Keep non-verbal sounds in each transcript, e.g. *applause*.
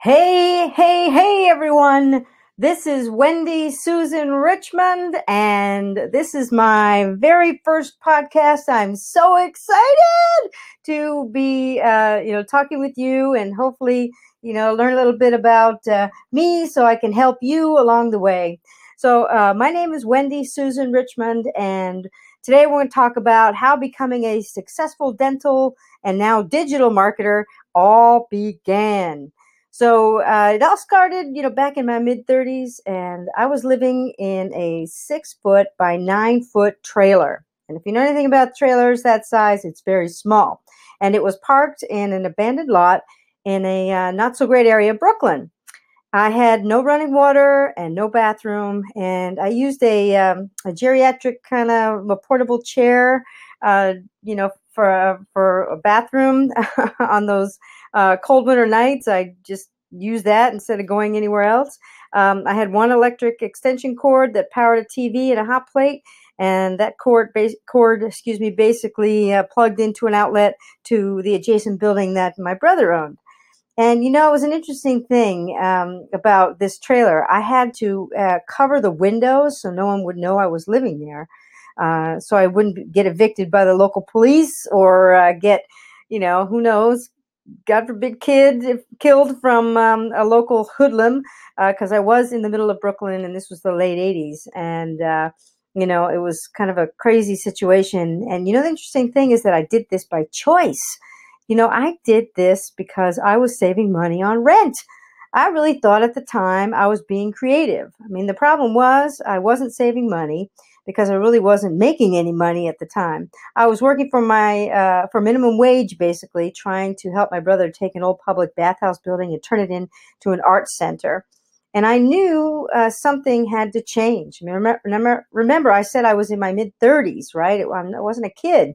Hey, hey, hey, everyone. This is Wendy Susan Richmond, and this is my very first podcast. I'm so excited to be, uh, you know, talking with you and hopefully, you know, learn a little bit about uh, me so I can help you along the way. So, uh, my name is Wendy Susan Richmond, and today we're going to talk about how becoming a successful dental and now digital marketer all began. So uh, it all started, you know, back in my mid 30s, and I was living in a six foot by nine foot trailer. And if you know anything about trailers that size, it's very small. And it was parked in an abandoned lot in a uh, not so great area of Brooklyn. I had no running water and no bathroom, and I used a, um, a geriatric kind of a portable chair, uh, you know, for for a bathroom *laughs* on those uh, cold winter nights. I just use that instead of going anywhere else. Um, I had one electric extension cord that powered a TV and a hot plate, and that cord, base, cord, excuse me, basically uh, plugged into an outlet to the adjacent building that my brother owned. And you know, it was an interesting thing um, about this trailer. I had to uh, cover the windows so no one would know I was living there, uh, so I wouldn't get evicted by the local police or uh, get, you know, who knows, God forbid, kid killed from um, a local hoodlum because uh, I was in the middle of Brooklyn and this was the late 80s. And, uh, you know, it was kind of a crazy situation. And, you know, the interesting thing is that I did this by choice. You know, I did this because I was saving money on rent. I really thought at the time I was being creative. I mean, the problem was I wasn't saving money because I really wasn't making any money at the time. I was working for my uh, for minimum wage, basically trying to help my brother take an old public bathhouse building and turn it into an art center. And I knew uh, something had to change. Remember, remember, I said I was in my mid 30s, right? I wasn't a kid.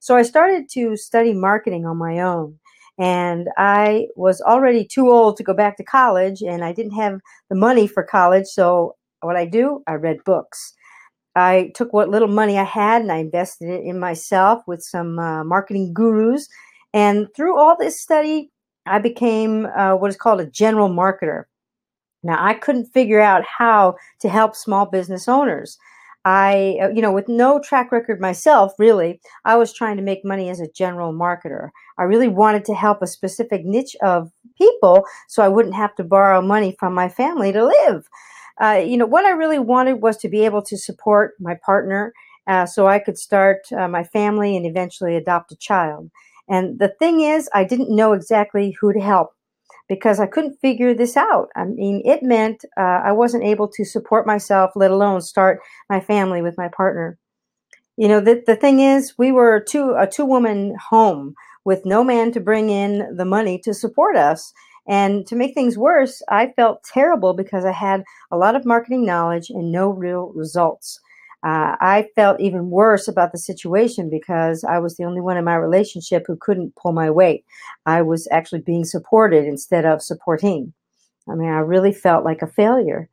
So I started to study marketing on my own. And I was already too old to go back to college, and I didn't have the money for college. So what I do, I read books. I took what little money I had and I invested it in myself with some uh, marketing gurus. And through all this study, I became uh, what is called a general marketer. Now, I couldn't figure out how to help small business owners. I, uh, you know, with no track record myself, really, I was trying to make money as a general marketer. I really wanted to help a specific niche of people so I wouldn't have to borrow money from my family to live uh, you know, what I really wanted was to be able to support my partner uh, so I could start uh, my family and eventually adopt a child. And the thing is, I didn't know exactly who to help because I couldn't figure this out. I mean, it meant uh, I wasn't able to support myself, let alone start my family with my partner. You know, the, the thing is, we were two, a two woman home with no man to bring in the money to support us. And to make things worse, I felt terrible because I had a lot of marketing knowledge and no real results. Uh, I felt even worse about the situation because I was the only one in my relationship who couldn't pull my weight. I was actually being supported instead of supporting. I mean, I really felt like a failure.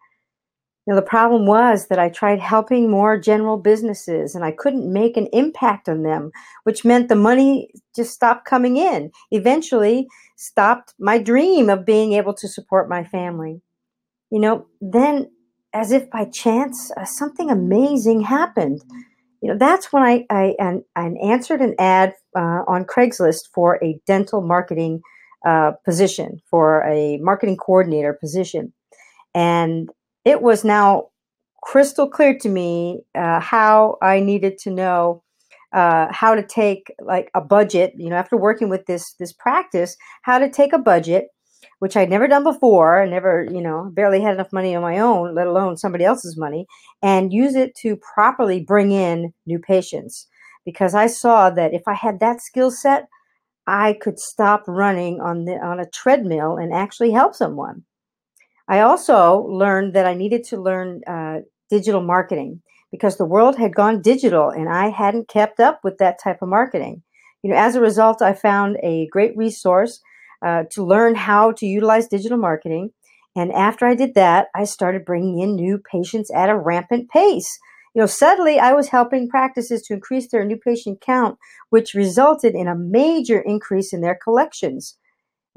You know, the problem was that I tried helping more general businesses and I couldn't make an impact on them, which meant the money just stopped coming in. Eventually, stopped my dream of being able to support my family. You know, then as if by chance, uh, something amazing happened. You know, that's when I, I, I answered an ad uh, on Craigslist for a dental marketing uh, position, for a marketing coordinator position. And it was now crystal clear to me uh, how I needed to know uh, how to take like a budget. You know, after working with this this practice, how to take a budget, which I'd never done before. I never, you know, barely had enough money on my own, let alone somebody else's money, and use it to properly bring in new patients. Because I saw that if I had that skill set, I could stop running on the on a treadmill and actually help someone. I also learned that I needed to learn uh, digital marketing because the world had gone digital and I hadn't kept up with that type of marketing. You know, as a result, I found a great resource uh, to learn how to utilize digital marketing. And after I did that, I started bringing in new patients at a rampant pace. You know, suddenly I was helping practices to increase their new patient count, which resulted in a major increase in their collections.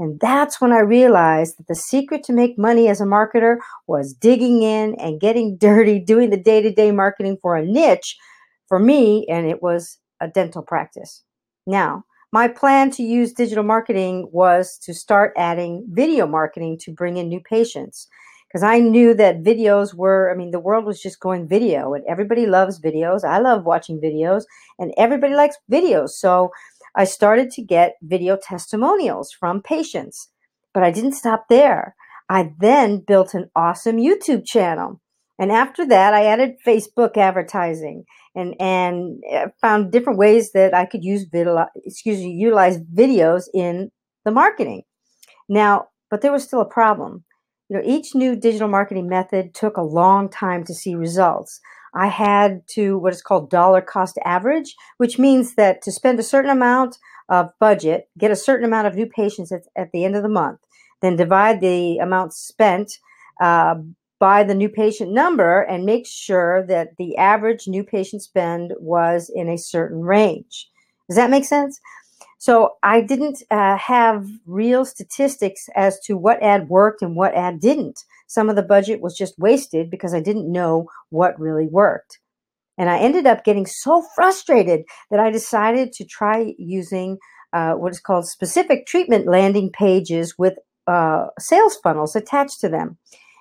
And that's when I realized that the secret to make money as a marketer was digging in and getting *laughs* dirty, doing the day to day marketing for a niche for me, and it was a dental practice. Now, my plan to use digital marketing was to start adding video marketing to bring in new patients because I knew that videos were, I mean, the world was just going video and everybody loves videos. I love watching videos and everybody likes videos. So I started to get video testimonials from patients, but I didn't stop there. I then built an awesome YouTube channel. And after that, I added Facebook advertising and, and uh, found different ways that I could use video, excuse me, utilize videos in the marketing. Now, but there was still a problem. You know, each new digital marketing method took a long time to see results. I had to what is called dollar cost average, which means that to spend a certain amount of budget, get a certain amount of new patients at, at the end of the month, then divide the amount spent uh, by the new patient number and make sure that the average new patient spend was in a certain range. Does that make sense? So I didn't uh, have real statistics as to what ad worked and what ad didn't. Some of the budget was just wasted because I didn't know what really worked. And I ended up getting so frustrated that I decided to try using uh, what is called specific treatment landing pages with uh, sales funnels attached to them.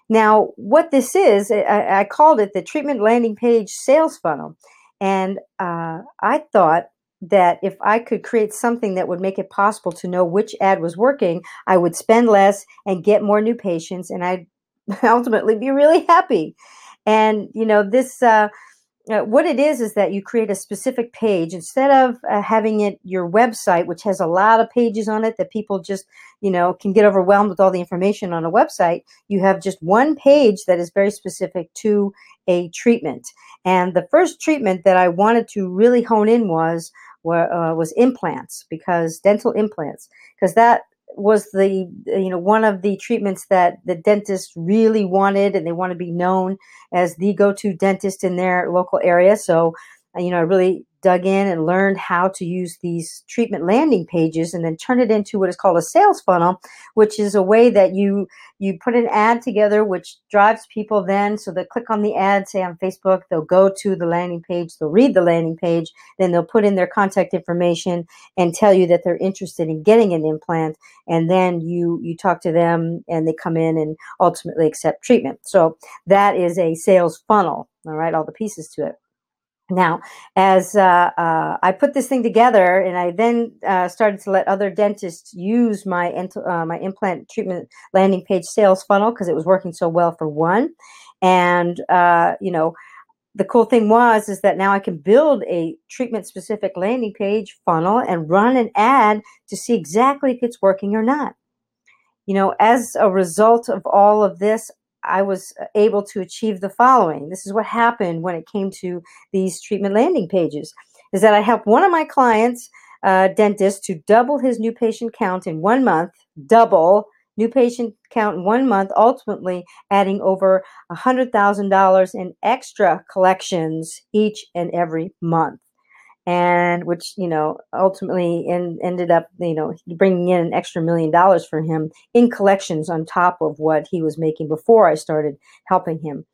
Now, what this is, I, I, called it the treatment landing page sales funnel. And uh, I thought that if I could create something that would make it possible to know which ad was working, I would spend less and get more new patients, and I'd *laughs* ultimately be really happy. And, you know, this, uh, uh, what it is is that you create a specific page instead of uh, having it your website which has a lot of pages on it that people just you know can get overwhelmed with all the information on a website you have just one page that is very specific to a treatment and the first treatment that i wanted to really hone in was uh, was implants because dental implants because that was the you know one of the treatments that the dentist really wanted and they want to be known as the go-to dentist in their local area. So you know i really dug in and learned how to use these treatment landing pages and then turn it into what is called a sales funnel, which is a way that you you put an ad together which drives people then. So they click on the ad say on Facebook they'll go to the landing page they'll read the landing page then they'll put in their contact information and tell you that they're interested in getting an implant. And then you you talk to them and they come in and ultimately accept treatment. So that is a sales funnel. All right all the pieces to it now, as uh, uh, I put this thing together, and I then uh, started to let other dentists use my ent- uh, my implant treatment landing page sales funnel because it was working so well for one, and uh, you know, the cool thing was is that now I can build a treatment specific landing page funnel and run an ad to see exactly if it's working or not. You know, as a result of all of this, I was uh, able to achieve the following. This is what happened when it came to these treatment landing pages is that I helped one of my clients, uh, dentist, to double his new patient count in one month, double new patient count in one month, ultimately adding over $100,000 in extra collections each and every month and which you know ultimately in, ended up you know bringing in an extra million dollars for him in collections on top of what he was making before I started helping him.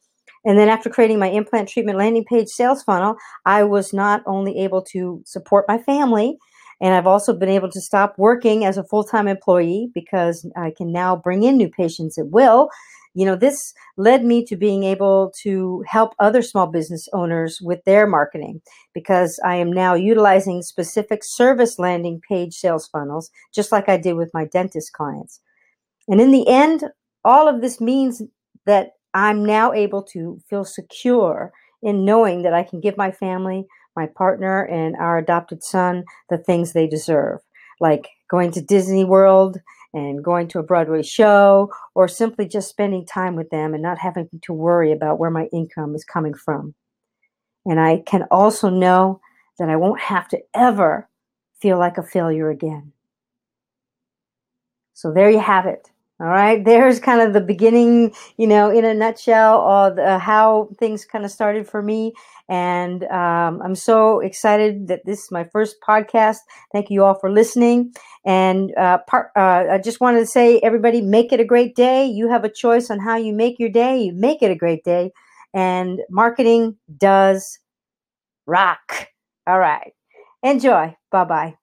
And then after creating my implant treatment landing page sales funnel, I was not only able to support my family, and I've also been able to stop working as a full time employee because I can now bring in new patients at will you know, this led me to being able to help other small business owners with their marketing because I am now utilizing specific service landing page sales funnels, just like I did with my dentist clients. And in the end, all of this means that I'm now able to feel secure in knowing that I can give my family, my partner, and our adopted son the things they deserve, like going to Disney World and going to a Broadway show or simply just spending time with them and not having to worry about where my income is coming from. And I can also know that I won't have to ever feel like a failure again. So there you have it. All right, there's kind of the beginning, you know, in a nutshell, of uh, how things kind of started for me. And um, I'm so excited that this is my first podcast. Thank you all for listening. And uh, part, uh, I just wanted to say, everybody, make it a great day. You have a choice on how you make your day. You make it a great day. And marketing does rock. All right. Enjoy. Bye bye.